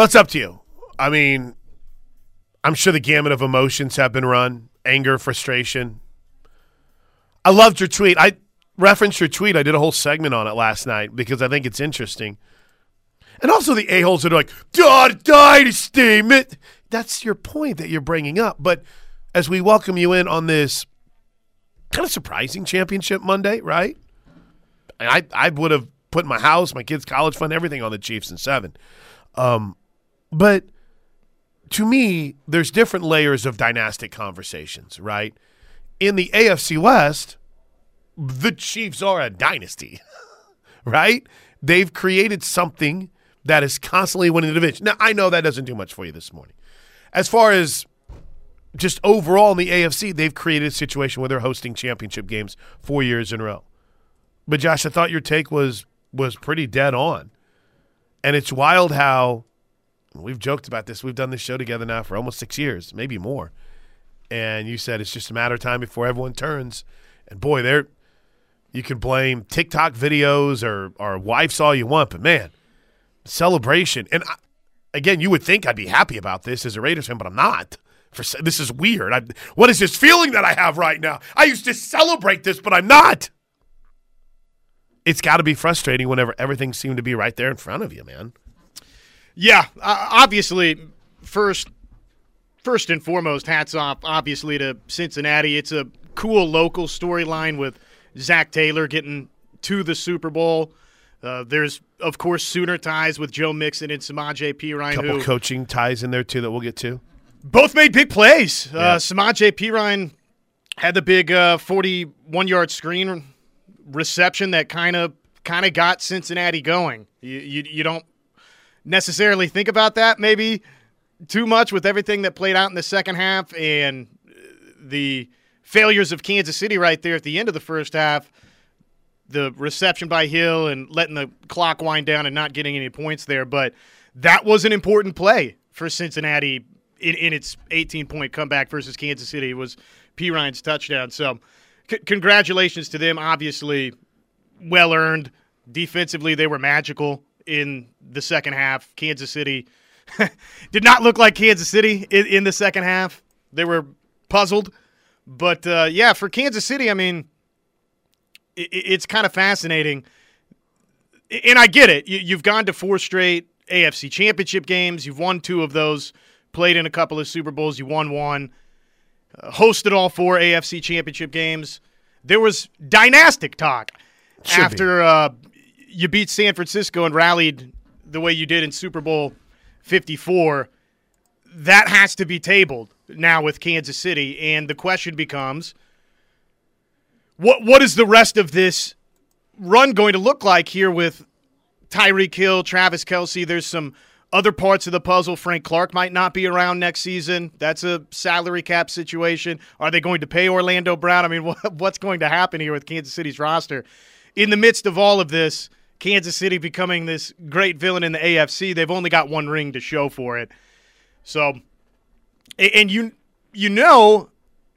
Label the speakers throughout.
Speaker 1: Well, it's up to you. I mean, I'm sure the gamut of emotions have been run anger, frustration. I loved your tweet. I referenced your tweet. I did a whole segment on it last night because I think it's interesting. And also the a-holes that are like, God, dynasty. That's your point that you're bringing up. But as we welcome you in on this kind of surprising championship Monday, right? I, I would have put my house, my kids' college fund, everything on the Chiefs and seven. Um, but to me, there's different layers of dynastic conversations, right? In the AFC West, the Chiefs are a dynasty, right? They've created something that is constantly winning the division. Now, I know that doesn't do much for you this morning. As far as just overall in the AFC, they've created a situation where they're hosting championship games four years in a row. But Josh, I thought your take was was pretty dead on. And it's wild how we've joked about this. We've done this show together now for almost six years, maybe more. And you said it's just a matter of time before everyone turns. And boy, there you can blame TikTok videos or or wives all you want, but man, celebration. And I, again, you would think I'd be happy about this as a Raiders fan, but I'm not. For this is weird. I, what is this feeling that I have right now? I used to celebrate this, but I'm not. It's got to be frustrating whenever everything seemed to be right there in front of you, man.
Speaker 2: Yeah, uh, obviously, first first and foremost, hats off, obviously, to Cincinnati. It's a cool local storyline with Zac Taylor getting to the Super Bowl. Uh, there's, of course, Sooner ties with Joe Mixon and Samaje Perine.
Speaker 1: couple
Speaker 2: who,
Speaker 1: coaching ties in there, too, that we'll get to.
Speaker 2: Both made big plays. Uh, yeah. Uh, Samaje Perine had the big 41 uh, yard screen reception that kind of kind of got Cincinnati going. You, you, you don't necessarily think about that maybe too much with everything that played out in the second half and the failures of Kansas City right there at the end of the first half. The reception by Hill and letting the clock wind down and not getting any points there. But that was an important play for Cincinnati in, in its 18 point comeback versus Kansas City. It was Perine's touchdown. So, c- congratulations to them. Obviously, well earned. Defensively, they were magical in the second half. Kansas City did not look like Kansas City in, in, the second half. They were puzzled. But uh, yeah, for Kansas City, I mean, it, it's kind of fascinating. And I get it. You, you've gone to four straight AFC championship games. You've won two of those, played in a couple of Super Bowls. You won one, uh, hosted all four AFC championship games. There was dynastic talk Should after uh, you beat San Francisco and rallied the way you did in Super Bowl 54, that has to be tabled now with Kansas City. And the question becomes what what is the rest of this run going to look like here with Tyreek Hill, Travis Kelce? There's some other parts of the puzzle. Frank Clark might not be around next season. That's a salary cap situation. Are they going to pay Orlando Brown? I mean, what's going to happen here with Kansas City's roster? In the midst of all of this, Kansas City becoming this great villain in the AFC. They've only got one ring to show for it. So, and you you know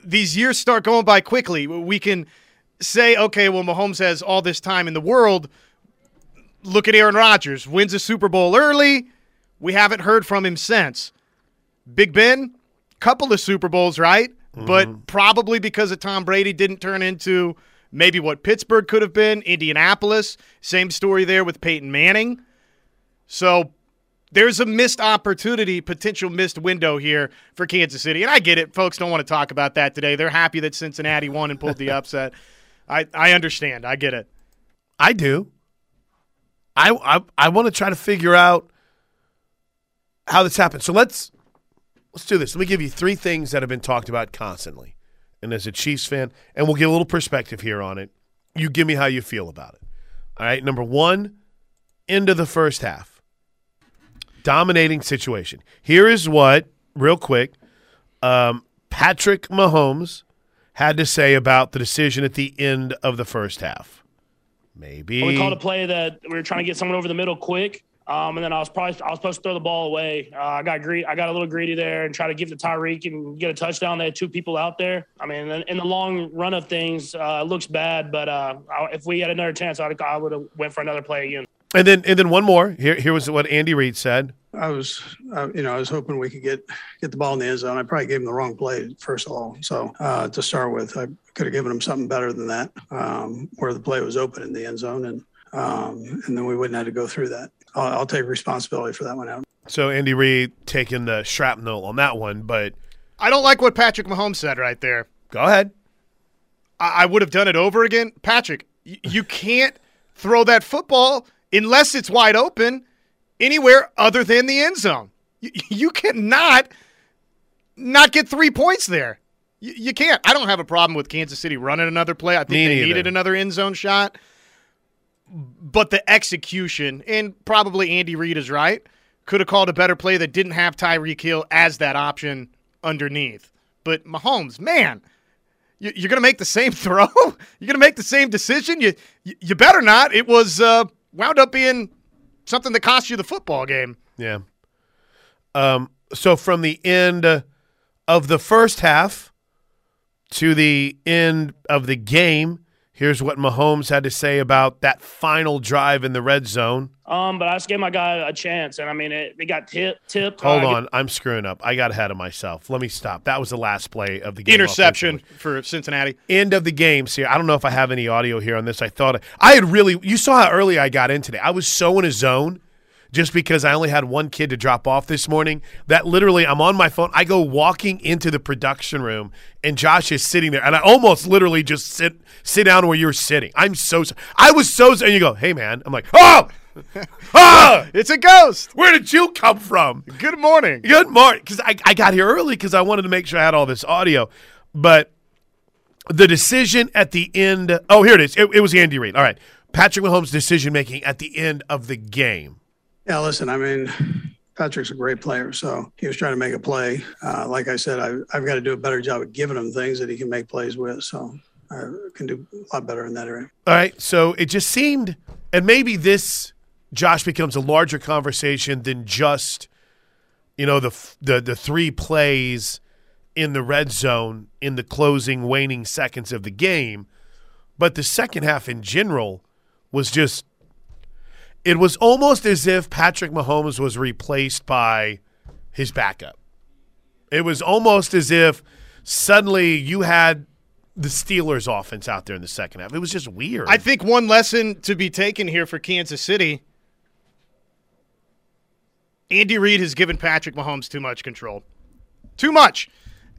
Speaker 2: these years start going by quickly. We can say, okay, well, Mahomes has all this time in the world. Look at Aaron Rodgers, wins a Super Bowl early. We haven't heard from him since. Big Ben, couple of Super Bowls, right? Mm-hmm. But probably because of Tom Brady didn't turn into – maybe what Pittsburgh could have been, Indianapolis, same story there with Peyton Manning. So there's a missed opportunity, potential missed window here for Kansas City. And I get it. Folks don't want to talk about that today. They're happy that Cincinnati won and pulled the upset. I, I understand. I get it.
Speaker 1: I do. I, I I want to try to figure out how this happened. So let's let's do this. Let me give you three things that have been talked about constantly and as a Chiefs fan, and we'll get a little perspective here on it. You give me how you feel about it. All right, number one, into the first half, dominating situation. Here is what, real quick, um, Patrick Mahomes had to say about the decision at the end of the first half. Maybe
Speaker 3: well, we called a play that we were trying to get someone over the middle quick, um, and then I was probably I was supposed to throw the ball away. Uh, I got greedy. I got a little greedy there and try to give to Tyreek and get a touchdown. They had two people out there. I mean, in the long run of things, uh, it looks bad. But uh, if we had another chance, I'd, I would have went for another play again.
Speaker 1: And then and then one more. Here here was what Andy Reid said.
Speaker 4: I was, uh, you know, I was hoping we could get get the ball in the end zone. I probably gave him the wrong play first of all. So uh, to start with, I could have given him something better than that, um, where the play was open in the end zone, and um, and then we wouldn't have to go through that. I'll, I'll take responsibility for that one out.
Speaker 1: So Andy Reid taking the shrapnel on that one, but
Speaker 2: I don't like what Patrick Mahomes said right there.
Speaker 1: go ahead.
Speaker 2: I, I would have done it over again. Patrick, y- you can't throw that football unless it's wide open anywhere other than the end zone. You, you cannot not get three points there. You, you can't. I don't have a problem with Kansas City running another play. I think
Speaker 1: Me
Speaker 2: they
Speaker 1: neither.
Speaker 2: needed another end zone shot. But the execution, and probably Andy Reid is right, could have called a better play that didn't have Tyreek Hill as that option underneath. But Mahomes, man, you, you're going to make the same throw. you're going to make the same decision. You, you you better not. It was uh, wound up being something that cost you the football game.
Speaker 1: Yeah. Um, so from the end of the first half to the end of the game, here's what Mahomes had to say about that final drive in the red zone.
Speaker 3: Um, but I just gave my guy a chance, and I mean, it, they got tip, tipped.
Speaker 1: Hold
Speaker 3: Uh,
Speaker 1: on, I'm screwing up. I got ahead of myself. Let me stop. That was the last play of the game.
Speaker 2: Interception for Cincinnati.
Speaker 1: End of the game. See, I don't know if I have any audio here on this. I thought I had really. You saw how early I got in today. I was so in a zone. Just because I only had one kid to drop off this morning, that literally I'm on my phone. I go walking into the production room, and Josh is sitting there, and I almost literally just sit sit down where you're sitting. I'm so I was so and you go, hey man, I'm like, oh, ah,
Speaker 2: It's a ghost.
Speaker 1: where did you come from?
Speaker 2: Good morning.
Speaker 1: Good morning. Because I, I got here early because I wanted to make sure I had all this audio. But the decision at the end. Oh, here it is. It, it was Andy Reid. All right. Patrick Mahomes' decision making at the end of the game.
Speaker 4: Yeah, listen, I mean, Patrick's a great player, so he was trying to make a play. Uh, like I said, I, I've got to do a better job of giving him things that he can make plays with. So I can do a lot better in that area.
Speaker 1: All right. So it just seemed, and maybe this, Josh, becomes a larger conversation than just, you know, the the the three plays in the red zone in the closing waning seconds of the game, but the second half in general was just. It was almost as if Patrick Mahomes was replaced by his backup. It was almost as if suddenly you had the Steelers offense out there in the second half. It was just weird.
Speaker 2: I think one lesson to be taken here for Kansas City Andy Reid has given Patrick Mahomes too much control. Too much.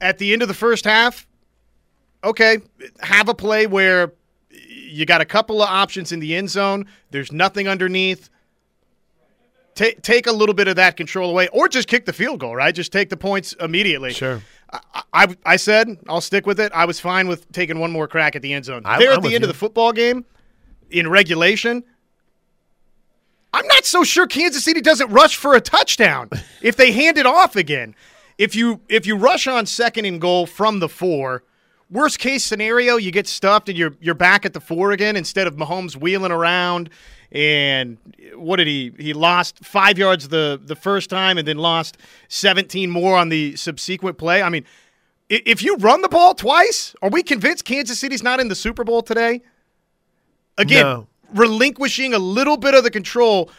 Speaker 2: At the end of the first half, okay, have a play where you got a couple of options in the end zone, there's nothing underneath. Ta- take a little bit of that control away, or just kick the field goal, right? Just take the points immediately.
Speaker 1: Sure.
Speaker 2: I, I, I said I'll stick with it. I was fine with taking one more crack at the end zone.
Speaker 1: I'm-
Speaker 2: there
Speaker 1: I'm
Speaker 2: at the end
Speaker 1: you.
Speaker 2: of the football game, in regulation, I'm not so sure Kansas City doesn't rush for a touchdown if they hand it off again. If you if you rush on second and goal from the four, worst case scenario, you get stuffed and you're you're back at the four again instead of Mahomes wheeling around. And what did he? He lost five yards the the first time, and then lost 17 more on the subsequent play. I mean, if you run the ball twice, are we convinced Kansas City's not in the Super Bowl today? Again,
Speaker 1: No.
Speaker 2: relinquishing a little bit of the control,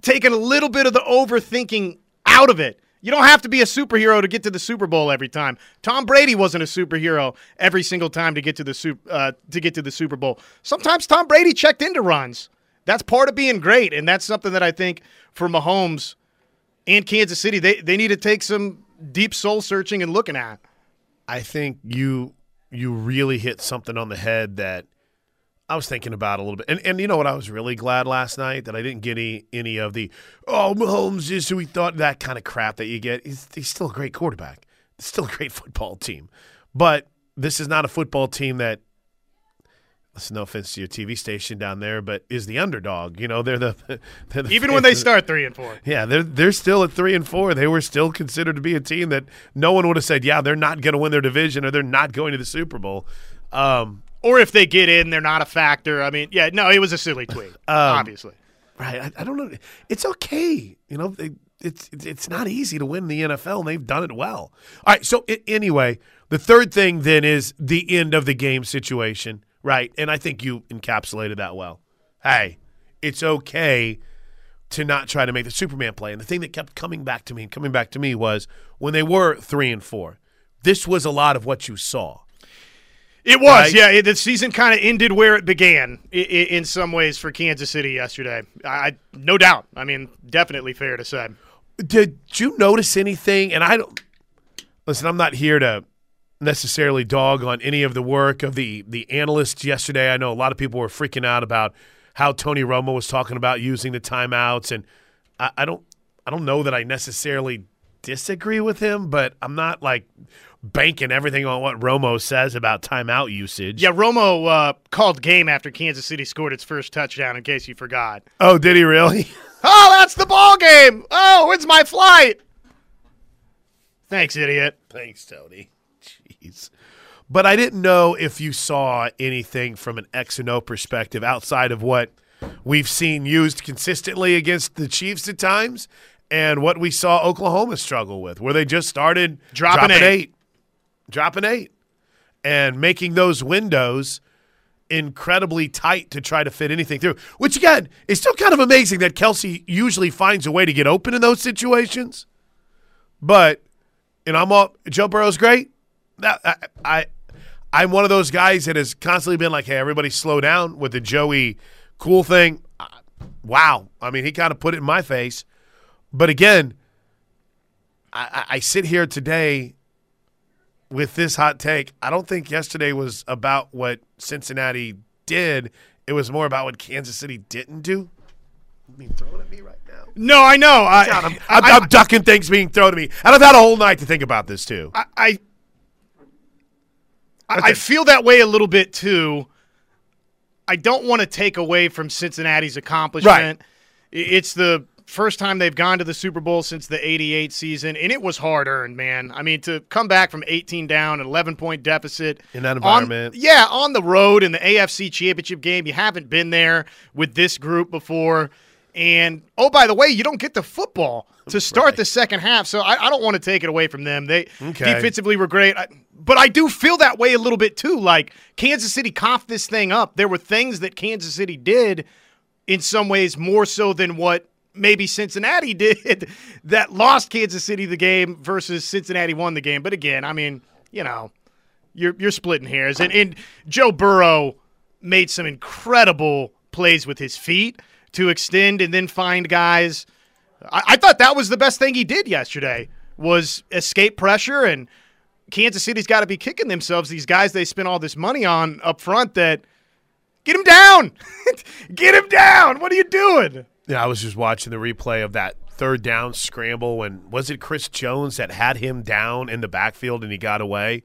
Speaker 2: taking a little bit of the overthinking out of it. You don't have to be a superhero to get to the Super Bowl every time. Tom Brady wasn't a superhero every single time to get to the Sup- uh, to get to the Super Bowl. Sometimes Tom Brady checked into runs. That's part of being great, and that's something that I think for Mahomes and Kansas City, they they need to take some deep soul searching and looking at.
Speaker 1: I think you you really hit something on the head that I was thinking about a little bit. And and you know what I was really glad last night that I didn't get any any of the oh Mahomes is who we thought that kind of crap that you get. He's, he's still a great quarterback. It's still a great football team. But this is not a football team that listen, no offense to your TV station down there, but is the underdog. You know, they're the, they're the
Speaker 2: Even when they start three and four.
Speaker 1: Yeah, they're they're still at three and four. They were still considered to be a team that no one would have said, yeah, they're not going to win their division or they're not going to the Super Bowl. Um,
Speaker 2: Or if they get in, they're not a factor. I mean, yeah, no, it was a silly tweet, um, obviously.
Speaker 1: right? I, I don't know. It's okay. You know, they, it's it's not easy to win the NFL, and they've done it well. All right. So i anyway, the third thing then is the end of the game situation, right? And I think you encapsulated that well. Hey, it's okay to not try to make the Superman play. And the thing that kept coming back to me and coming back to me was when they were three and four. This was a lot of what you saw.
Speaker 2: It was, right? yeah. It, the season kind of ended where it began in, in, some ways for Kansas City yesterday. I, no doubt. I mean, definitely fair to say.
Speaker 1: Did you notice anything? And I don't listen. I'm not here to necessarily dog on any of the work of the the analysts yesterday. I know a lot of people were freaking out about how Tony Romo was talking about using the timeouts, and I, I don't I don't know that I necessarily disagree with him, but I'm not like banking everything on what Romo says about timeout usage.
Speaker 2: Yeah, Romo uh, called game after Kansas City scored its first touchdown. In case you forgot.
Speaker 1: Oh, did he really?
Speaker 2: oh, that's the ball game. Oh, it's my flight. Thanks, idiot.
Speaker 1: Thanks, Tony. Jeez. But I didn't know if you saw anything from an X and O perspective outside of what we've seen used consistently against the Chiefs at times and what we saw Oklahoma struggle with, where they just started
Speaker 2: dropping, dropping eight. eight.
Speaker 1: Dropping eight. And making those windows incredibly tight to try to fit anything through. Which again is still kind of amazing that Kelce usually finds a way to get open in those situations. But and I'm all Joe Burrow's great. I, I I'm one of those guys that has constantly been like, "Hey, everybody, slow down with the Joey cool thing." Wow, I mean, he kind of put it in my face. But again, I, I sit here today with this hot take. I don't think yesterday was about what Cincinnati did. It was more about what Kansas City didn't do. I mean, throwing at me right now.
Speaker 2: No, I know. I,
Speaker 1: I'm, I'm, I, am ducking things being thrown at me, and I've had a whole night to think about this too.
Speaker 2: I, I I, I feel that way a little bit too. I don't want to take away from Cincinnati's accomplishment. Right. It's the first time they've gone to the Super Bowl since the 88 season, and it was hard earned, man. I mean, to come back from 18 down, an 11 point deficit.
Speaker 1: In that environment.
Speaker 2: On, yeah, on the road in the AFC Championship game. You haven't been there with this group before. And oh, by the way, you don't get the football to start right. the second half. So I, I, don't want to take it away from them. They okay. defensively were great. I, but I do feel that way a little bit too. Like Kansas City coughed this thing up. There were things that Kansas City did in some ways more so than what maybe Cincinnati did that lost Kansas City the game versus Cincinnati won the game. But again, I mean, you know, you're you're splitting hairs. And, and Joe Burrow made some incredible plays with his feet to extend and then find guys. I, I thought that was the best thing he did yesterday was escape pressure and Kansas City's got to be kicking themselves. These guys they spent all this money on up front that get him down, get him down. What are you doing?
Speaker 1: Yeah, I was just watching the replay of that third down scramble when was it Chris Jones that had him down in the backfield and he got away.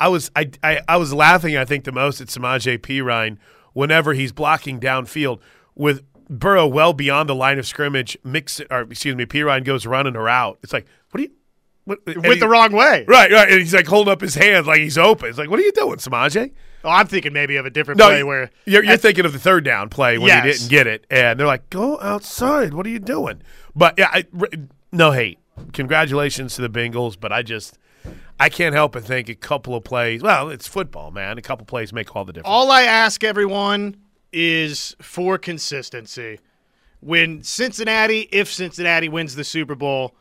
Speaker 1: I was I I, I was laughing I think the most at Samaje Perine whenever he's blocking downfield with Burrow well beyond the line of scrimmage. Mix or excuse me, Perine goes running her out. It's like what are you?
Speaker 2: What, Went the wrong way.
Speaker 1: Right, right. And he's like holding up his hand like he's open. It's like, what are you doing, Samaje?
Speaker 2: Oh, I'm thinking maybe of a different no, play where
Speaker 1: you're, you're thinking of the third down play when yes. he didn't get it, and they're like, "Go outside! What are you doing?" But yeah, I, no hate. Congratulations to the Bengals, but I just I can't help but think a couple of plays. Well, it's football, man. A couple plays make all the difference.
Speaker 2: All I ask everyone is for consistency. When Cincinnati, if Cincinnati wins the Super Bowl,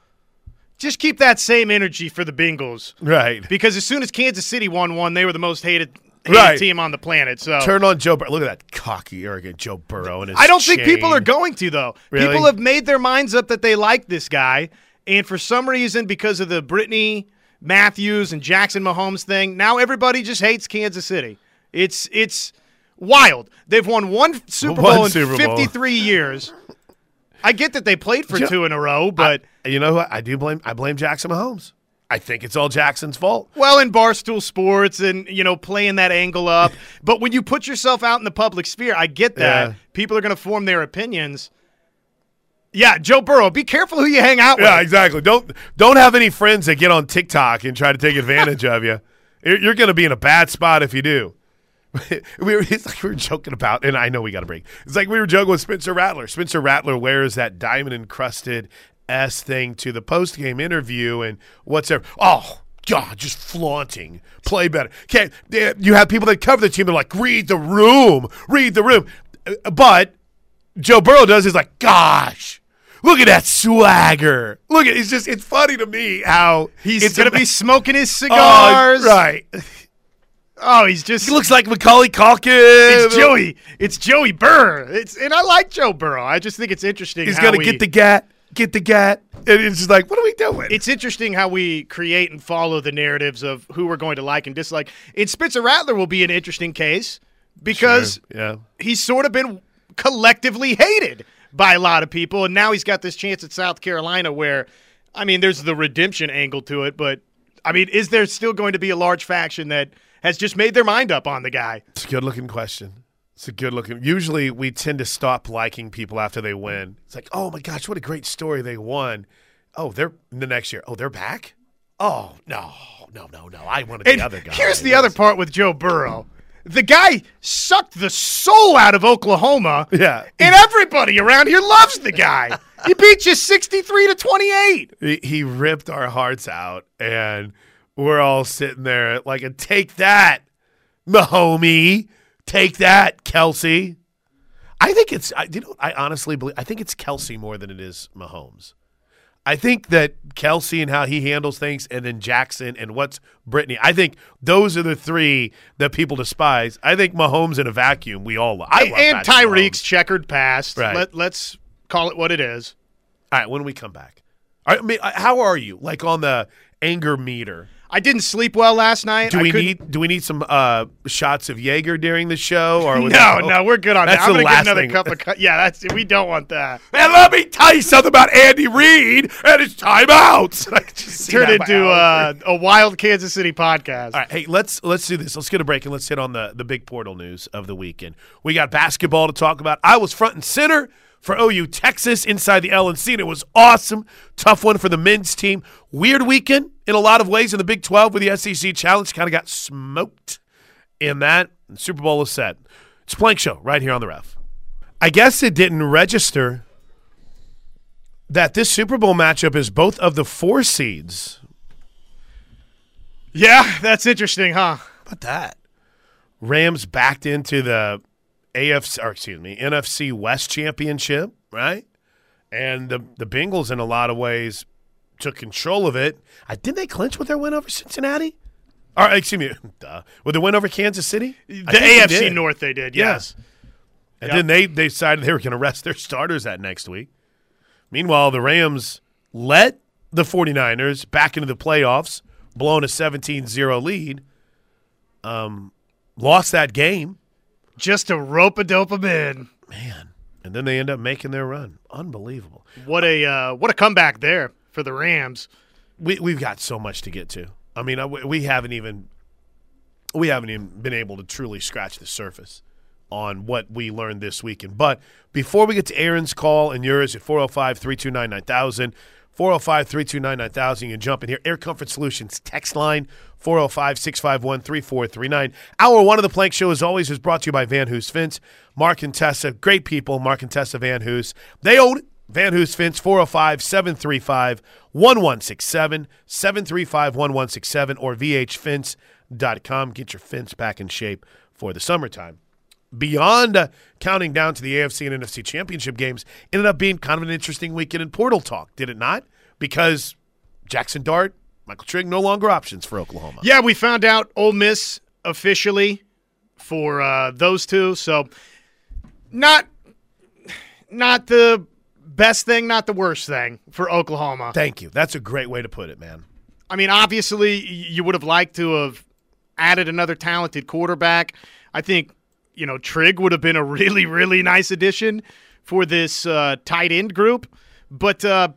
Speaker 2: just keep that same energy for the Bengals.
Speaker 1: Right.
Speaker 2: Because as soon as Kansas City won one, they were the most hated right. team on the planet. So
Speaker 1: turn on Joe. Bur- Look at that cocky, arrogant Joe Burrow and his.
Speaker 2: I don't
Speaker 1: chain.
Speaker 2: think people are going to though.
Speaker 1: Really?
Speaker 2: People have made their minds up that they like this guy, and for some reason, because of the Brittany Matthews and Jackson Mahomes thing, now everybody just hates Kansas City. It's it's wild. They've won one Super Bowl one in Super Bowl. 53 years. I get that they played for two in a row, but
Speaker 1: I, you know what? I do blame I blame Jackson Mahomes. I think it's all Jackson's fault.
Speaker 2: Well, in Barstool Sports and, you know, playing that angle up. but when you put yourself out in the public sphere, I get that. Yeah. People are going to form their opinions. Yeah, Joe Burrow, be careful who you hang out with.
Speaker 1: Yeah, exactly. Don't don't have any friends that get on TikTok and try to take advantage of you. You're going to be in a bad spot if you do. we were, it's like we were joking about, and I know we got to break. It's like we were joking with Spencer Rattler. Spencer Rattler wears that diamond encrusted S thing to the post game interview and whatever. Oh, God, just flaunting. Play better. Okay, you have people that cover the team. They're like, read the room, read the room. Uh, but Joe Burrow does is like, gosh, look at that swagger. Look at it's just it's funny to me how
Speaker 2: He's to be smoking his
Speaker 1: Oh,
Speaker 2: cigars.
Speaker 1: right.
Speaker 2: Oh, he's just
Speaker 1: He looks like Macaulay Culkin.
Speaker 2: It's Joey. It's Joey Burr. It's and I like Joe Burrow. I just think it's interesting.
Speaker 1: He's gonna
Speaker 2: we-
Speaker 1: get the gat, get the gat, and it's just like, what are we doing?
Speaker 2: It's interesting how we create and follow the narratives of who we're going to like and dislike. And Spencer Rattler will be an interesting case because
Speaker 1: yeah.
Speaker 2: he's sort of been collectively hated by a lot of people, and now he's got this chance at South Carolina where, I mean, there's the redemption angle to it, but I mean, is there still going to be a large faction that has just made their mind up on the guy?
Speaker 1: It's a good looking question. It's a good looking. Usually, we tend to stop liking people after they win. It's like, oh my gosh, what a great story! They won. Oh, they're in the next year. Oh, they're back. Oh no, no, no, no! I wanted
Speaker 2: And
Speaker 1: the other guy.
Speaker 2: here's the other part with Joe Burrow. The guy sucked the soul out of Oklahoma.
Speaker 1: Yeah.
Speaker 2: And everybody around here loves the guy. He beat you 63 to 28.
Speaker 1: He, he ripped our hearts out, and we're all sitting there like, a take that, Mahomie. Take that, Kelce. I think it's. I, you know, I honestly believe. I think it's Kelce more than it is Mahomes. I think that Kelce and how he handles things, and then Jackson and what's Brittany. I think those are the three that people despise. I think Mahomes in a vacuum, we all love. I love
Speaker 2: and Tyreek's checkered past.
Speaker 1: Right.
Speaker 2: Let, let's call it what it is.
Speaker 1: All right, when we come back, I mean, uh, how are you? Like on the anger meter?
Speaker 2: I didn't sleep well last night.
Speaker 1: Do
Speaker 2: I
Speaker 1: we
Speaker 2: couldn't-
Speaker 1: need do we need some uh, shots of Jaeger during the show? Or was
Speaker 2: No,
Speaker 1: it-
Speaker 2: no, we're good on
Speaker 1: That's
Speaker 2: that. I'm
Speaker 1: the
Speaker 2: gonna get
Speaker 1: last
Speaker 2: another
Speaker 1: thing.
Speaker 2: cup of. Co- yeah, that's we don't want that.
Speaker 1: And let me tell you something about Andy Reid and his timeouts. I just see
Speaker 2: Turn
Speaker 1: that by
Speaker 2: into uh, a wild Kansas City podcast.
Speaker 1: All right, hey, let's let's do this. Let's get a break and let's hit on the the big portal news of the weekend. We got basketball to talk about. I was front and center for OU Texas inside the LNC, and it was awesome. Tough one for the men's team. Weird weekend in a lot of ways in the Big 12 with the SEC Challenge. Kind of got smoked in that. And Super Bowl is set. It's Plank Show right here on the ref. I guess it didn't register that this Super Bowl matchup is both of the four seeds.
Speaker 2: Yeah, that's interesting, huh?
Speaker 1: How about that? Rams backed into the AFC, or excuse me, NFC West Championship, right? And the the Bengals, in a lot of ways, took control of it. I didn't they clinch with their win over Cincinnati? Or excuse me, duh, with the win over Kansas City?
Speaker 2: The
Speaker 1: think they
Speaker 2: AFC. North, they did.
Speaker 1: Yeah.
Speaker 2: Yes.
Speaker 1: And
Speaker 2: Yep.
Speaker 1: then they, they decided they were going to rest their starters that next week. Meanwhile, the Rams let the 49ers back into the playoffs, blown a 17 0 lead, um, lost that game.
Speaker 2: Just to rope a dope 'em in.
Speaker 1: Man. And then they end up making their run. Unbelievable.
Speaker 2: What a uh, what a comeback there for the Rams.
Speaker 1: We, we've got so much to get to. I mean, I- we haven't even we haven't even been able to truly scratch the surface on what we learned this weekend. But before we get to Aaron's call and yours at 405 329 9000, 405 329 9000, you can jump in here. Air Comfort Solutions text line 405 651 3439. Hour one of the Plank Show, as always, is brought to you by Van Hoos Fence. Mark and Tessa, great people. Mark and Tessa Van Hoos. They own. Van Hoos Fence, 405 735 1167, 735 1167, or vhfence.com. Get your fence back in shape for the summertime. Beyond uh, counting down to the AFC and NFC championship games, ended up being kind of an interesting weekend in Portal Talk, did it not? Because Jackson Dart, Michael Trigg, no longer options for Oklahoma.
Speaker 2: Yeah, we found out Ole Miss officially for uh, those two. So not not the best thing, not the worst thing for Oklahoma.
Speaker 1: Thank you. That's a great way to put it, man.
Speaker 2: I mean, obviously, you would have liked to have added another talented quarterback. I think, you know, Trigg would have been a really, really nice addition for this uh, tight end group. But uh,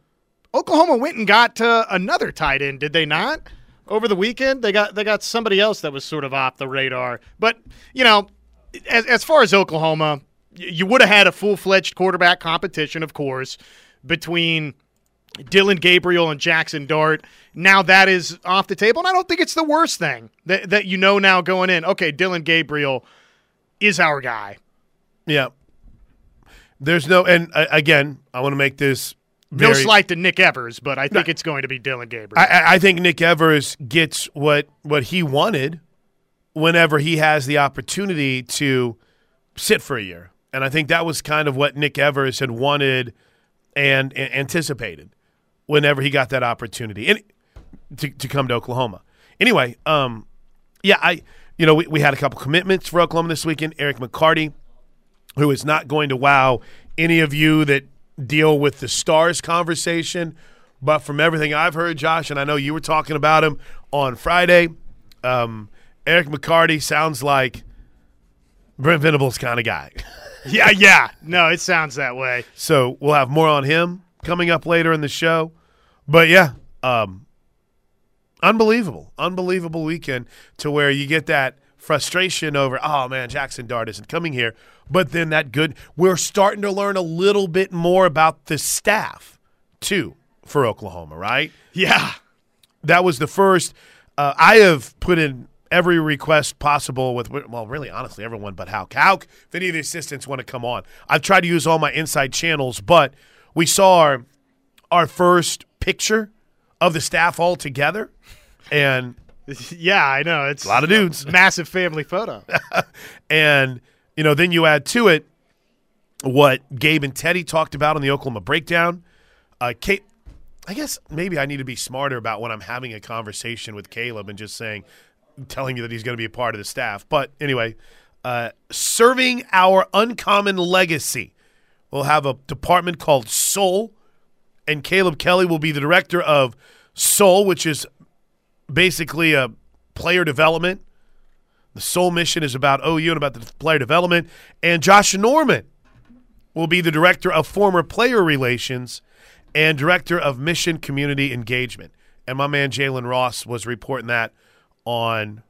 Speaker 2: Oklahoma went and got uh, another tight end, did they not? Over the weekend, they got they got somebody else that was sort of off the radar. But you know, as, as far as Oklahoma, you would have had a full fledged quarterback competition, of course, between Dillon Gabriel and Jackson Dart. Now that is off the table, and I don't think it's the worst thing that that you know now going in. Okay, Dillon Gabriel is our guy.
Speaker 1: Yeah. There's no, and uh, again, I want to make this
Speaker 2: No slight to Nick Evers, but I think it's going to be Dillon Gabriel.
Speaker 1: I- I, I think Nick Evers gets what what he wanted whenever he has the opportunity to sit for a year. And I think that was kind of what Nick Evers had wanted and, and anticipated whenever he got that opportunity and to, to come to Oklahoma. Anyway, um, yeah, I you know we, we had a couple commitments for Oklahoma this weekend. Eric McCarty, who is not going to wow any of you that deal with the stars conversation, but from everything I've heard, Josh, and I know you were talking about him on Friday, um, Eric McCarty sounds like Brent Venables kind of guy.
Speaker 2: yeah, yeah. No, it sounds that way.
Speaker 1: So we'll have more on him coming up later in the show. But yeah, um, unbelievable, unbelievable weekend to where you get that frustration over, oh man, Jackson Dart isn't coming here. But then that good, we're starting to learn a little bit more about the staff too for Oklahoma, right?
Speaker 2: Yeah.
Speaker 1: That was the first. Uh, I have put in every request possible with, well, really, honestly, everyone but Hauk. Hauk, if any of the assistants want to come on, I've tried to use all my inside channels, but we saw our, our first picture of the staff all together, and
Speaker 2: yeah, I know it's
Speaker 1: a lot of dudes,
Speaker 2: massive family photo,
Speaker 1: and you know, then you add to it what Gabe and Teddy talked about on the Oklahoma breakdown. Uh, Kate, I guess maybe I need to be smarter about when I'm having a conversation with Caleb and just saying, telling you that he's going to be a part of the staff. But anyway, uh, serving our uncommon legacy. We'll have a department called Soul, and Caleb Kelly will be the director of Soul, which is basically a player development. The Soul mission is about OU and about the player development. And Josh Norman will be the director of former player relations and director of mission community engagement. And my man Jalen Ross was reporting that on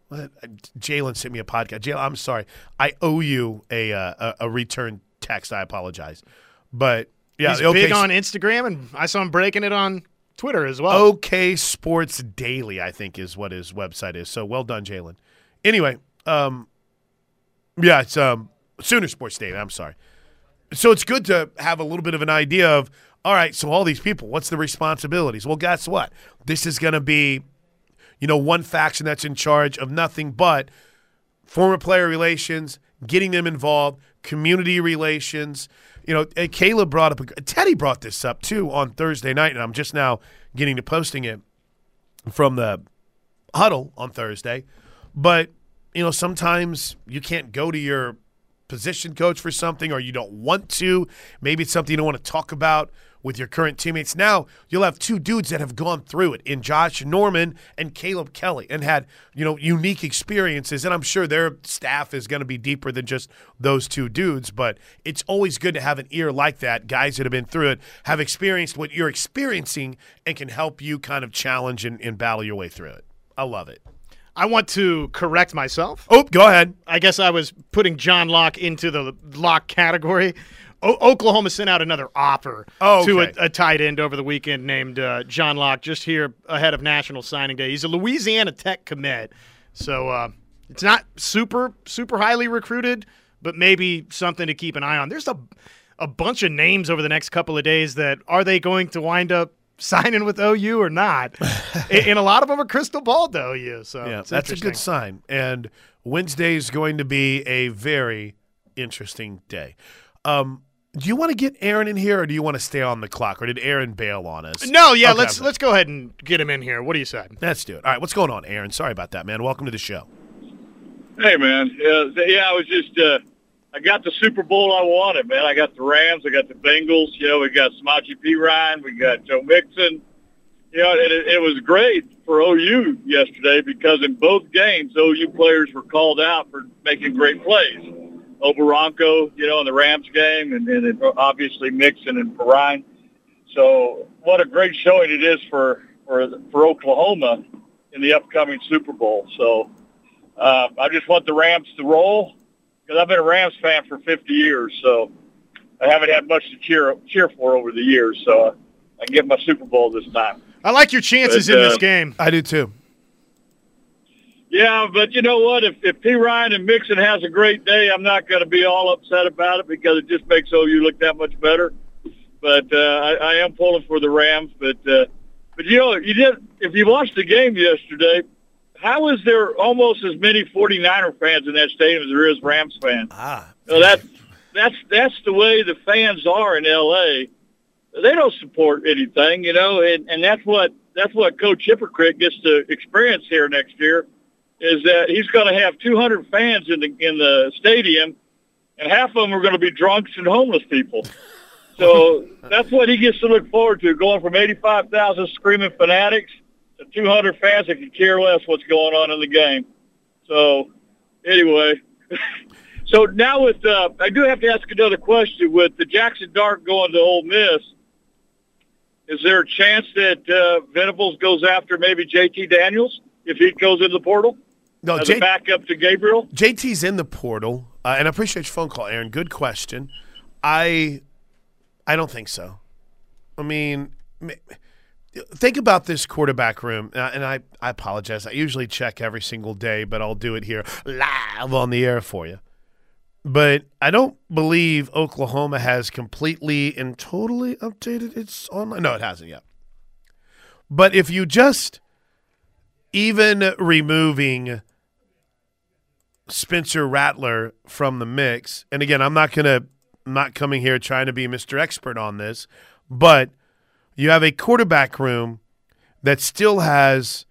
Speaker 1: Jalen sent me a podcast. Jalen, I'm sorry, I owe you a, uh, a, return text. I apologize, but yeah,
Speaker 2: he's big on Instagram, and I saw him breaking it on Twitter as well.
Speaker 1: OK Sports Daily, I think, is what his website is. So well done, Jalen. Anyway, um, yeah, it's um, Sooner Sports Daily. I'm sorry. So it's good to have a little bit of an idea of all right. So all these people, what's the responsibilities? Well, guess what? This is going to be you know, one faction that's in charge of nothing but former player relations, getting them involved, community relations. You know, eh, Caleb brought up, Teddy brought this up too on Thursday night, and I'm just now getting to posting it from the huddle on Thursday. But, you know, sometimes you can't go to your position coach for something or you don't want to. Maybe it's something you don't want to talk about with your current teammates. Now you'll have two dudes that have gone through it in Josh Norman and Caleb Kelly and had, you know, unique experiences. And I'm sure their staff is going to be deeper than just those two dudes, but it's always good to have an ear like that. Guys that have been through it have experienced what you're experiencing and can help you kind of challenge and, and battle your way through it. I love it.
Speaker 2: I want to correct myself.
Speaker 1: Oh, go ahead.
Speaker 2: I guess I was putting John Locke into the Locke category. O- Oklahoma sent out another offer
Speaker 1: oh, okay.
Speaker 2: to a, a, tight end over the weekend named uh, John Locke, just here ahead of National Signing Day. He's a Louisiana Tech commit, so uh, it's not super super highly recruited, but maybe something to keep an eye on. There's a a bunch of names over the next couple of days that are they going to wind up signing with OU or not? and a lot of them are crystal ball to OU. So
Speaker 1: yeah, that's a good sign. And Wednesday is going to be a very interesting day. Um, do you want to get Aaron in here, or do you want to stay on the clock, or did Aaron bail on us?
Speaker 2: No, yeah, okay, let's let's go ahead and get him in here. What do you say?
Speaker 1: Let's do it. All right, what's going on, Aaron? Sorry about that, man. Welcome to the show.
Speaker 5: Hey, man. Yeah, yeah I was just uh, I got the Super Bowl I wanted, man. I got the Rams, I got the Bengals. You know, we got Samaje Ryan. we got Joe Mixon. You know, it, it was great for OU yesterday because in both games, OU players were called out for making great plays. Okoronkwo, you know, in the Rams game, and, and obviously Mixon and Perine. So what a great showing it is for for for Oklahoma in the upcoming Super Bowl. So uh, I just want the Rams to roll because I've been a Rams fan for 50 years, so I haven't had much to cheer cheer for over the years. So I can get my Super Bowl this time.
Speaker 2: I like your chances but, in uh, this game.
Speaker 1: I do too.
Speaker 5: Yeah, but you know what? If if Perine and Mixon has a great day, I'm not going to be all upset about it because it just makes OU look that much better. But uh, I, I am pulling for the Rams. But uh, but you know, you did if you watched the game yesterday, how is there almost as many 49er fans in that stadium as there is Rams fans?
Speaker 1: Ah,
Speaker 5: so that that's that's the way the fans are in L.A. They don't support anything, you know, and and that's what that's what Coach Hypocrite gets to experience here next year, is that he's going to have 200 fans in the in the stadium, and half of them are going to be drunks and homeless people. So that's what he gets to look forward to, going from 85,000 screaming fanatics to 200 fans that can care less what's going on in the game. So anyway, so now with uh, I do have to ask another question. With the Jackson Dart going to Ole Miss, is there a chance that uh, Venables goes after maybe JT Daniels if he goes in the portal?
Speaker 1: No, J-
Speaker 5: backup to Gabriel.
Speaker 1: JT's in the portal, uh, and I appreciate your phone call, Aaron. Good question. I, I don't think so. I mean, think about this quarterback room, and I, I apologize. I usually check every single day, but I'll do it here live on the air for you. But I don't believe Oklahoma has completely and totally updated its online. No, it hasn't yet. But if you just even removing Spencer Rattler from the mix, and again, I'm not gonna I'm not coming here trying to be Mr. Expert on this, but you have a quarterback room that still has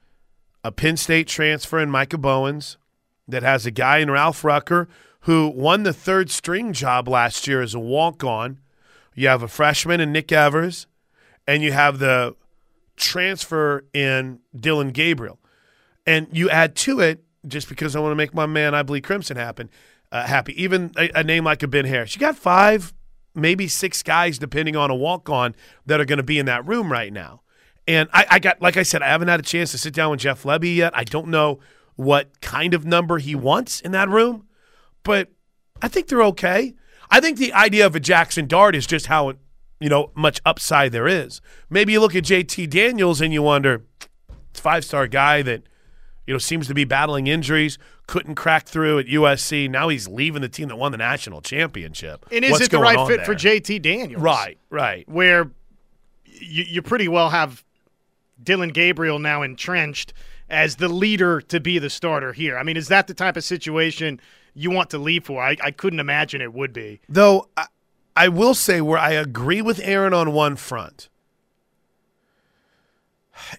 Speaker 1: a Penn State transfer in Micah Bowens, that has a guy in Ralph Rucker who won the third string job last year as a walk on. You have a freshman in Nick Evers, and you have the transfer in Dillon Gabriel. And you add to it, just because I want to make my man, I believe Crimson happen, uh, happy. Even a, a name like a Ben Harris. You got five, maybe six guys, depending on a walk on, that are going to be in that room right now. And I, I got, like I said, I haven't had a chance to sit down with Jeff Lebby yet. I don't know what kind of number he wants in that room, but I think they're okay. I think the idea of a Jackson Dart is just how you know much upside there is. Maybe you look at JT Daniels and you wonder, it's five star guy that you know seems to be battling injuries, couldn't crack through at USC. Now he's leaving the team that won the national championship.
Speaker 2: And is
Speaker 1: What's
Speaker 2: it the right
Speaker 1: on
Speaker 2: fit for? JT Daniels?
Speaker 1: Right, right.
Speaker 2: Where you, you pretty well have Dillon Gabriel now entrenched as the leader to be the starter here. I mean, is that the type of situation you want to leave for? I, I couldn't imagine it would be.
Speaker 1: Though I, I will say where I agree with Aaron on one front.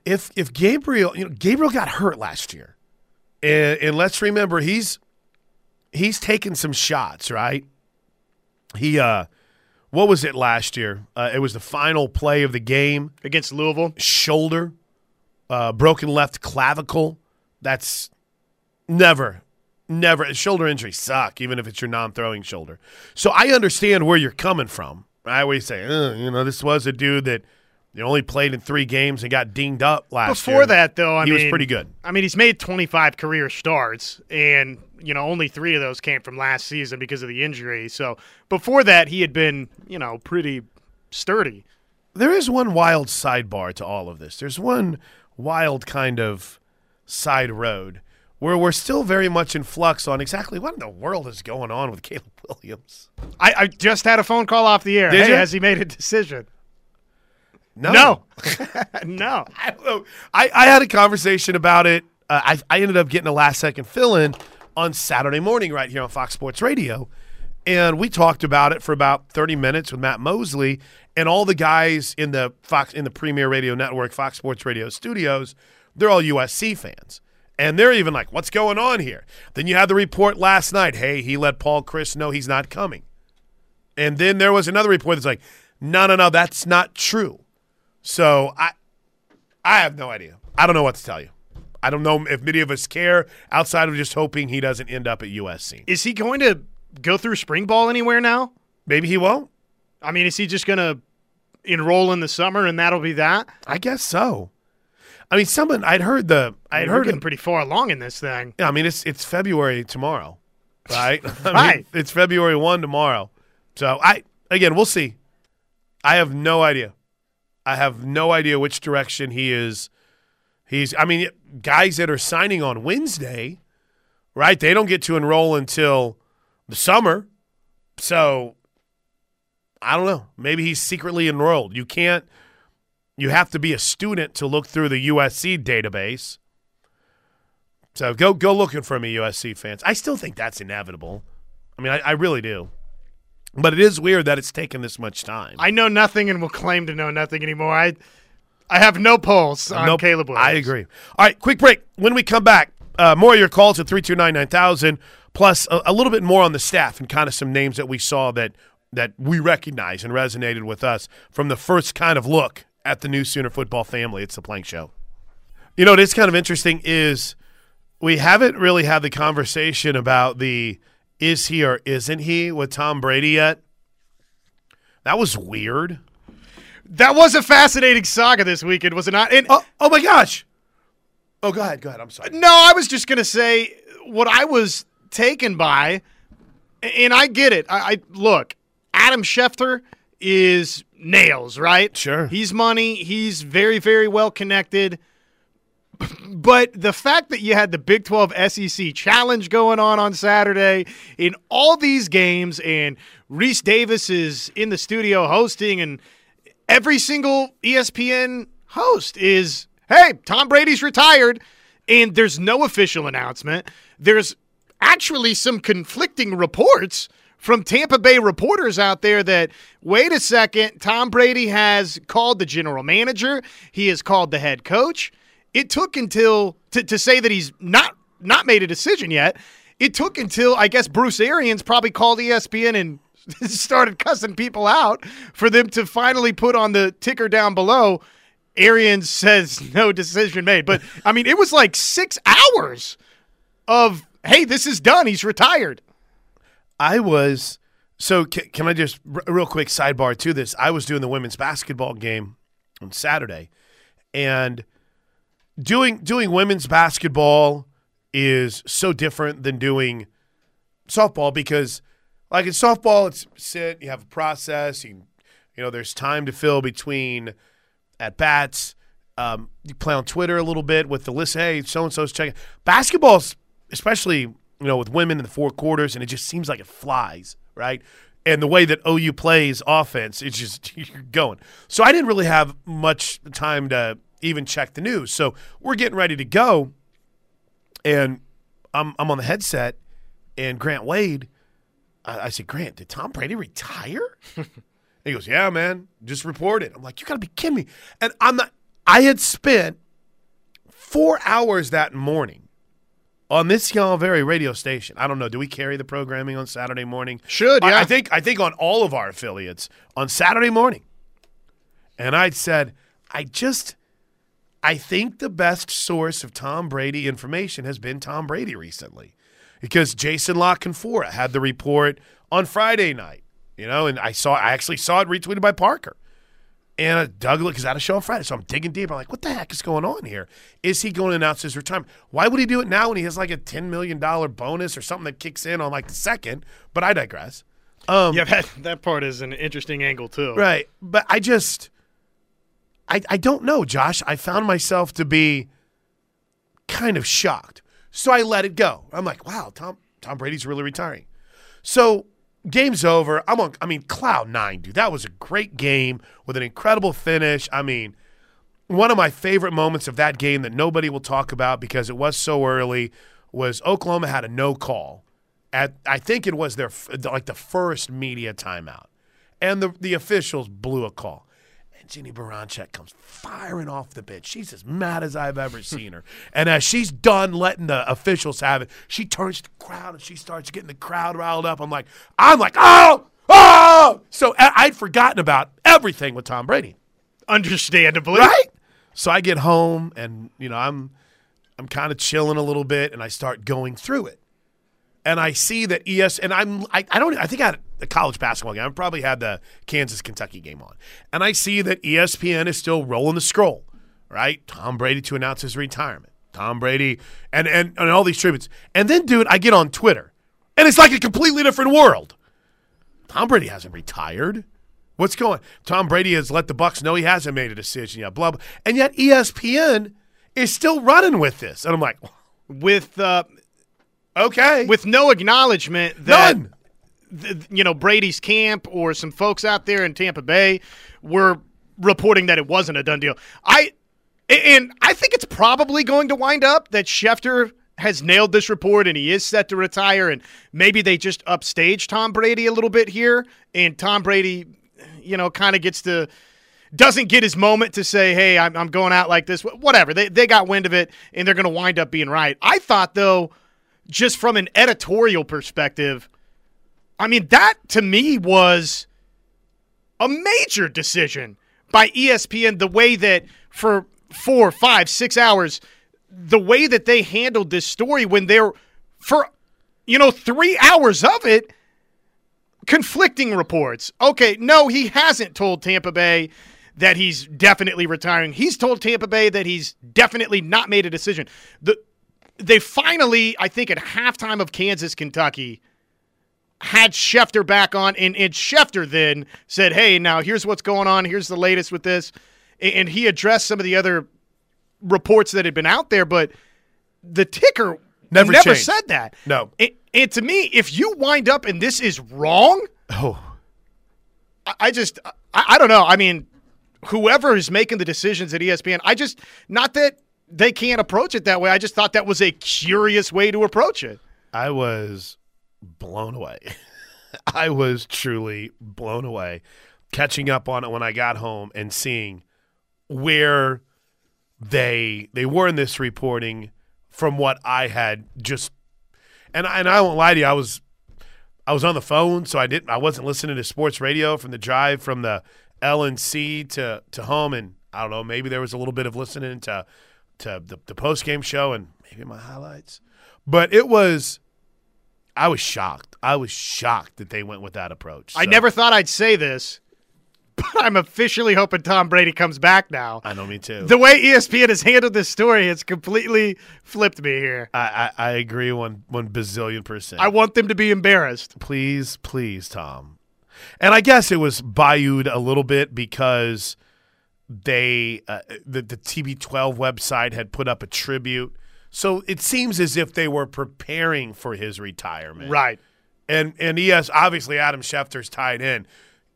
Speaker 1: If if Gabriel, you know, Gabriel got hurt last year, and, and let's remember he's he's taken some shots, right? He uh, what was it last year? Uh, it was the final play of the game.
Speaker 2: Against Louisville?
Speaker 1: Shoulder, uh, broken left clavicle. That's never Never. Shoulder injuries suck, even if it's your non-throwing shoulder. So I understand where you're coming from. I always say, "Uh, you know, this was a dude that you only played in three games and got dinged up last year.
Speaker 2: Before that, though, I mean
Speaker 1: he
Speaker 2: mean,
Speaker 1: was pretty good.
Speaker 2: I mean, he's made 25 career starts, and you know, only three of those came from last season because of the injury. So before that, he had been, you know, pretty sturdy.
Speaker 1: There is one wild sidebar to all of this. There's one wild kind of side road where we're still very much in flux on exactly what in the world is going on with Caleb Williams.
Speaker 2: I, I just had a phone call off the air.
Speaker 1: Did
Speaker 2: hey,
Speaker 1: you?
Speaker 2: has he made a decision?
Speaker 1: No.
Speaker 2: No, no.
Speaker 1: I. I, I had a conversation about it. Uh, I, I ended up getting a last second fill in on Saturday morning right here on Fox Sports Radio. And we talked about it for about 30 minutes with Matt Mosley and all the guys in the Fox in the Premier Radio Network, Fox Sports Radio studios. They're all USC fans. And they're even like, what's going on here? Then you had the report last night. Hey, he let Paul Chris know he's not coming. And then there was another report that's like, no, no, no, that's not true. So I I have no idea. I don't know what to tell you. I don't know if many of us care outside of just hoping he doesn't end up at USC.
Speaker 2: Is he going to go through spring ball anywhere now?
Speaker 1: Maybe he won't.
Speaker 2: I mean, is he just going to enroll in the summer and that'll be that?
Speaker 1: I guess so. I mean, someone I'd heard the I'd
Speaker 2: We're
Speaker 1: heard it.
Speaker 2: pretty far along in this thing.
Speaker 1: Yeah, I mean it's it's February tomorrow, right? I mean,
Speaker 2: Right.
Speaker 1: It's February one tomorrow. So I again we'll see. I have no idea. I have no idea which direction he is. He's I mean guys that are signing on Wednesday, right? They don't get to enroll until the summer. So I don't know. Maybe he's secretly enrolled. You can't you have to be a student to look through the USC database. So go go looking for me, USC fans. I still think that's inevitable. I mean, I, I really do. But it is weird that it's taken this much time.
Speaker 2: I know nothing and will claim to know nothing anymore. I I have no pulse on
Speaker 1: Nope,
Speaker 2: Caleb Williams.
Speaker 1: I agree. All right, quick break. When we come back, uh, more of your calls at 329 9000, plus a, a little bit more on the staff and kind of some names that we saw that, that we recognize and resonated with us from the first kind of look at the new Sooner football family. It's the Plank Show. You know, what is kind of interesting is we haven't really had the conversation about the is he or isn't he with Tom Brady yet. That was weird.
Speaker 2: That was a fascinating saga this weekend, was it not? And
Speaker 1: Oh, oh my gosh. Oh, go ahead. Go ahead. I'm sorry.
Speaker 2: No, I was just gonna say what I was taken by, and I get it. I, I look, Adam Schefter is nails, right?
Speaker 1: Sure.
Speaker 2: he's money. He's very, very well connected. But the fact that you had the Big 12 SEC challenge going on on Saturday in all these games, and Rece Davis is in the studio hosting, and every single ESPN host is, hey, Tom Brady's retired, and there's no official announcement. There's actually some conflicting reports from Tampa Bay reporters out there that, wait a second, Tom Brady has called the general manager, he has called the head coach. It took until to, to say that he's not not made a decision yet. It took until I guess Bruce Arians probably called ESPN and started cussing people out for them to finally put on the ticker down below. Arians says no decision made. But I mean, it was like six hours of hey, this is done. He's retired.
Speaker 1: I was so. Can, can I just r- real quick sidebar to this? I was doing the women's basketball game on Saturday, and doing doing women's basketball is so different than doing softball because, like in softball, it's sit, you have a process, you you know, there's time to fill between at bats. Um, you play on Twitter a little bit with the list. Hey, so and so's checking. Basketball's especially you know with women in the four quarters, and it just seems like it flies right. And the way that OU plays offense, it's just you're going. So I didn't really have much time to even check the news. So we're getting ready to go, and I'm I'm on the headset, and Grant Wade. I, I said, Grant, did Tom Brady retire? He goes, "Yeah, man, just reported." I'm like, "You got to be kidding me!" And I'm not. I had spent four hours that morning on this y'all very radio station. I don't know. Do we carry the programming on Saturday morning?
Speaker 2: Should,
Speaker 1: I-
Speaker 2: yeah.
Speaker 1: I think I think on all of our affiliates on Saturday morning. And I said, I just, I think the best source of Tom Brady information has been Tom Brady recently, because Jason La Canfora had the report on Friday night. You know, and I saw, I actually saw it retweeted by Parker. And Douglas is at a show on Friday, so I'm digging deep. I'm like, what the heck is going on here? Is he going to announce his retirement? Why would he do it now when he has like a $10 million bonus or something that kicks in on like the second? But I digress. Um,
Speaker 2: Yeah, that, that part is an interesting angle too.
Speaker 1: Right. But I just I I don't know, Josh. I found myself to be kind of shocked. So I let it go. I'm like, wow, Tom Tom Brady's really retiring. So game's over. I'm on I mean, cloud nine, dude. That was a great game with an incredible finish. I mean, one of my favorite moments of that game that nobody will talk about because it was so early was Oklahoma had a no call at I think it was their like the first media timeout, and the the officials blew a call. Jennie Baranczyk comes firing off the pitch. She's as mad as I've ever seen her. And as she's done letting the officials have it, she turns to the crowd and she starts getting the crowd riled up. I'm like, I'm like, oh, oh. So I'd forgotten about everything with Tom Brady
Speaker 2: Understandably.
Speaker 1: right? So I get home and you know I'm I'm kind of chilling a little bit and I start going through it. And I see that ES and I'm I, I don't I think I had a college basketball game. I probably had the Kansas Kentucky game on. And I see that ESPN is still rolling the scroll, right? Tom Brady to announce his retirement. Tom Brady and and, and all these tributes. And then dude, I get on Twitter and it's like a completely different world. Tom Brady hasn't retired. What's going? Tom Brady has let the Bucs know he hasn't made a decision yet. Blah, blah. And yet ESPN is still running with this, and I'm like,
Speaker 2: With uh,
Speaker 1: okay,
Speaker 2: with no acknowledgement that
Speaker 1: none.
Speaker 2: th- you know Brady's camp or some folks out there in Tampa Bay were reporting that it wasn't a done deal. I and I think it's probably going to wind up that Schefter has nailed this report and he is set to retire, and maybe they just upstage Tom Brady a little bit here, and Tom Brady, you know, kind of gets to doesn't get his moment to say, "Hey, I'm, I'm going out like this." Whatever they they got wind of it, and they're going to wind up being right. I thought though, just from an editorial perspective, I mean that to me was a major decision by ESPN. The way that for four, five, six hours, the way that they handled this story when they're for you know three hours of it conflicting reports. Okay, no, he hasn't told Tampa Bay that he's definitely retiring. He's told Tampa Bay that he's definitely not made a decision. The they finally, I think, at halftime of Kansas Kentucky, had Schefter back on, and, and Schefter then said, "Hey, now here's what's going on. Here's the latest with this," and he addressed some of the other reports that had been out there, but the ticker
Speaker 1: Never
Speaker 2: never
Speaker 1: changed.
Speaker 2: said that.
Speaker 1: No.
Speaker 2: And, and to me, if you wind up and this is wrong,
Speaker 1: Oh,
Speaker 2: I, I just, I, I don't know. I mean, whoever is making the decisions at ESPN, I just, not that they can't approach it that way. I just thought that was a curious way to approach it.
Speaker 1: I was blown away. I was truly blown away catching up on it when I got home and seeing where they they were in this reporting from what I had just and I, and I won't lie to you, I was I was on the phone, so I didn't I wasn't listening to sports radio from the drive from the LNC to to home and I don't know, maybe there was a little bit of listening to to the, the post game show and maybe my highlights. But it was I was shocked. I was shocked that they went with that approach.
Speaker 2: I
Speaker 1: So,
Speaker 2: never thought I'd say this, but I'm officially hoping Tom Brady comes back now.
Speaker 1: I know me too.
Speaker 2: The way ESPN has handled this story has completely flipped me here.
Speaker 1: I, I, I agree one one bazillion percent.
Speaker 2: I want them to be embarrassed.
Speaker 1: please, please, Tom. And I guess it was bayoued a little bit because they uh, the the TB12 website had put up a tribute. So it seems as if they were preparing for his retirement.
Speaker 2: Right.
Speaker 1: And and yes, obviously Adam Schefter's tied in.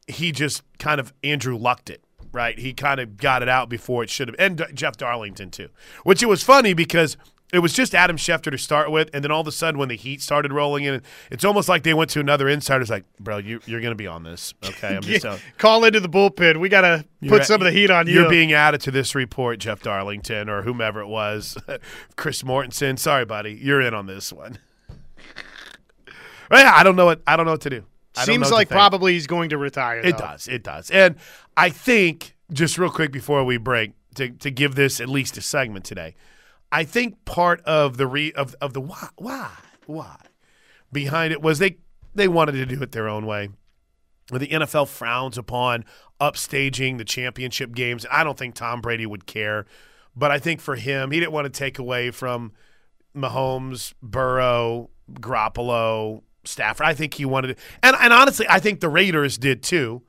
Speaker 1: He just kind of Andrew lucked it, right? He kind of got it out before it should have, and Jeff Darlington too. Which it was funny because it was just Adam Schefter to start with, and then all of a sudden when the Heat started rolling in, it's almost like they went to another insider's like, bro, you, you're going to be on this, okay? I'm just.
Speaker 2: Yeah, Call into the bullpen. We got to put some of the heat on you.
Speaker 1: You're being added to this report, Jeff Darlington or whomever it was, Chris Mortensen. Sorry, buddy, you're in on this one. Yeah, I don't know what I don't know what to do. I
Speaker 2: Seems like probably he's going to retire.
Speaker 1: It
Speaker 2: though.
Speaker 1: does. It does. And I think just real quick before we break to, to give this at least a segment today, I think part of the re of, of the why why why behind it was they they wanted to do it their own way. The NFL frowns upon upstaging the championship games. I don't think Tom Brady would care, but I think for him, he didn't want to take away from Mahomes, Burrow, Garoppolo, Stafford. I think he wanted to, and and honestly, I think the Raiders did too.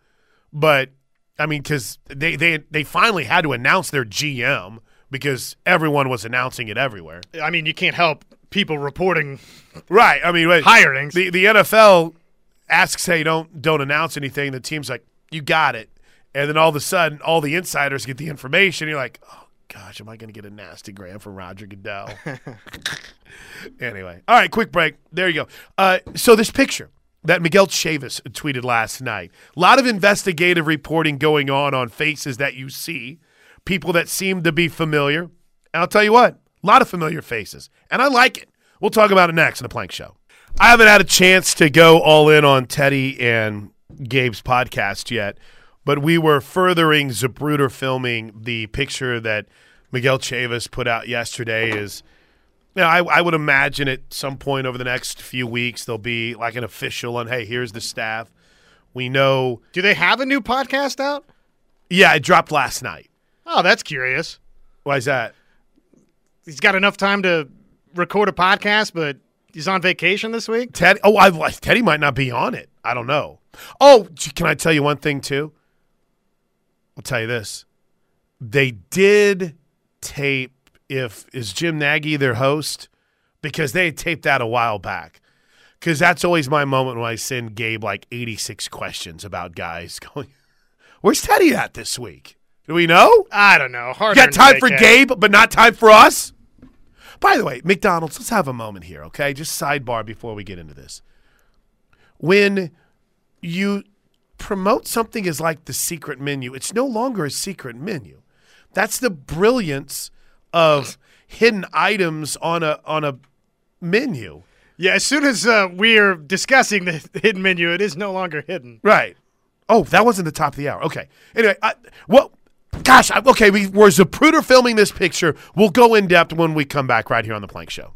Speaker 1: But I mean, because they they they finally had to announce their GM because everyone was announcing it everywhere.
Speaker 2: I mean, you can't help people reporting
Speaker 1: Right. I mean, wait,
Speaker 2: hirings.
Speaker 1: the the NFL asks, "Hey, don't don't announce anything." The team's like, "You got it," and then all of a sudden, all the insiders get the information. You're like, "Oh gosh, am I going to get a nasty gram from Roger Goodell?" anyway, all right, quick break. There you go. Uh, so this picture that Miguel Chavis tweeted last night. A lot of investigative reporting going on on faces that you see, people that seem to be familiar. And I'll tell you what, a lot of familiar faces, and I like it. We'll talk about it next in the Plank Show. I haven't had a chance to go all in on Teddy and Gabe's podcast yet, but we were furthering Zapruder filming the picture that Miguel Chavis put out yesterday. Is you know, I, I would imagine at some point over the next few weeks there'll be like an official and hey, here's the staff. We know.
Speaker 2: Do they have a new podcast out?
Speaker 1: Yeah, it dropped last night.
Speaker 2: Oh, that's curious.
Speaker 1: Why is that?
Speaker 2: He's got enough time to record a podcast, but he's on vacation this week.
Speaker 1: Teddy. Oh, I, Teddy might not be on it. I don't know. Oh, can I tell you one thing too? I'll tell you this. They did tape. If is Jim Nagy their host? Because they had taped that a while back. Because that's always my moment when I send Gabe like 86 questions about guys going, "Where's Teddy at this week? Do we know?
Speaker 2: I don't know. Hard
Speaker 1: You got time for Gabe, but not time for us." By the way, McDonald's, let's have a moment here, okay? Just sidebar before we get into this. When you promote something as like the secret menu, it's no longer a secret menu. That's the brilliance of hidden items on a on a menu.
Speaker 2: Yeah, as soon as uh, we're discussing the hidden menu, it is no longer hidden.
Speaker 1: Right. Oh, that wasn't the top of the hour. Okay. Anyway, I, well, gosh, okay, we, we're Zapruder filming this picture. We'll go in depth when we come back right here on the Plank Show.